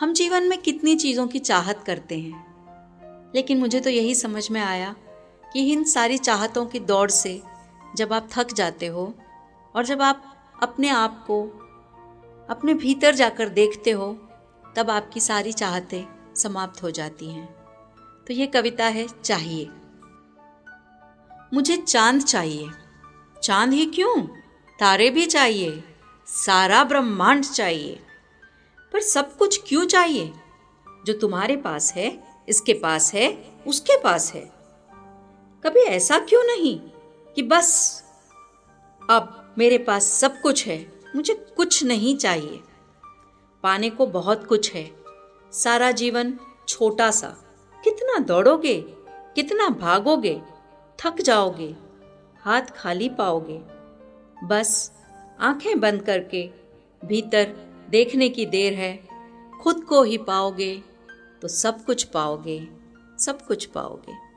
हम जीवन में कितनी चीज़ों की चाहत करते हैं। लेकिन मुझे तो यही समझ में आया कि इन सारी चाहतों की दौड़ से जब आप थक जाते हो और जब आप अपने आप को अपने भीतर जाकर देखते हो, तब आपकी सारी चाहतें समाप्त हो जाती हैं। तो ये कविता है, चाहिए। मुझे चाँद चाहिए। चाँद ही क्यों? तारे भी चाहिए। सारा ब्रह्मांड चाहिए। पर सब कुछ क्यों चाहिए? जो तुम्हारे पास है, इसके पास है, उसके पास है। कभी ऐसा क्यों नहीं कि बस, अब मेरे पास सब कुछ है, मुझे कुछ नहीं चाहिए। पाने को बहुत कुछ है। सारा जीवन छोटा सा। कितना दौड़ोगे, कितना भागोगे, थक जाओगे, हाथ खाली पाओगे। बस, आँखें बंद करके, भीतर देखने की देर है। खुद को ही पाओगे तो सब कुछ पाओगे, सब कुछ पाओगे।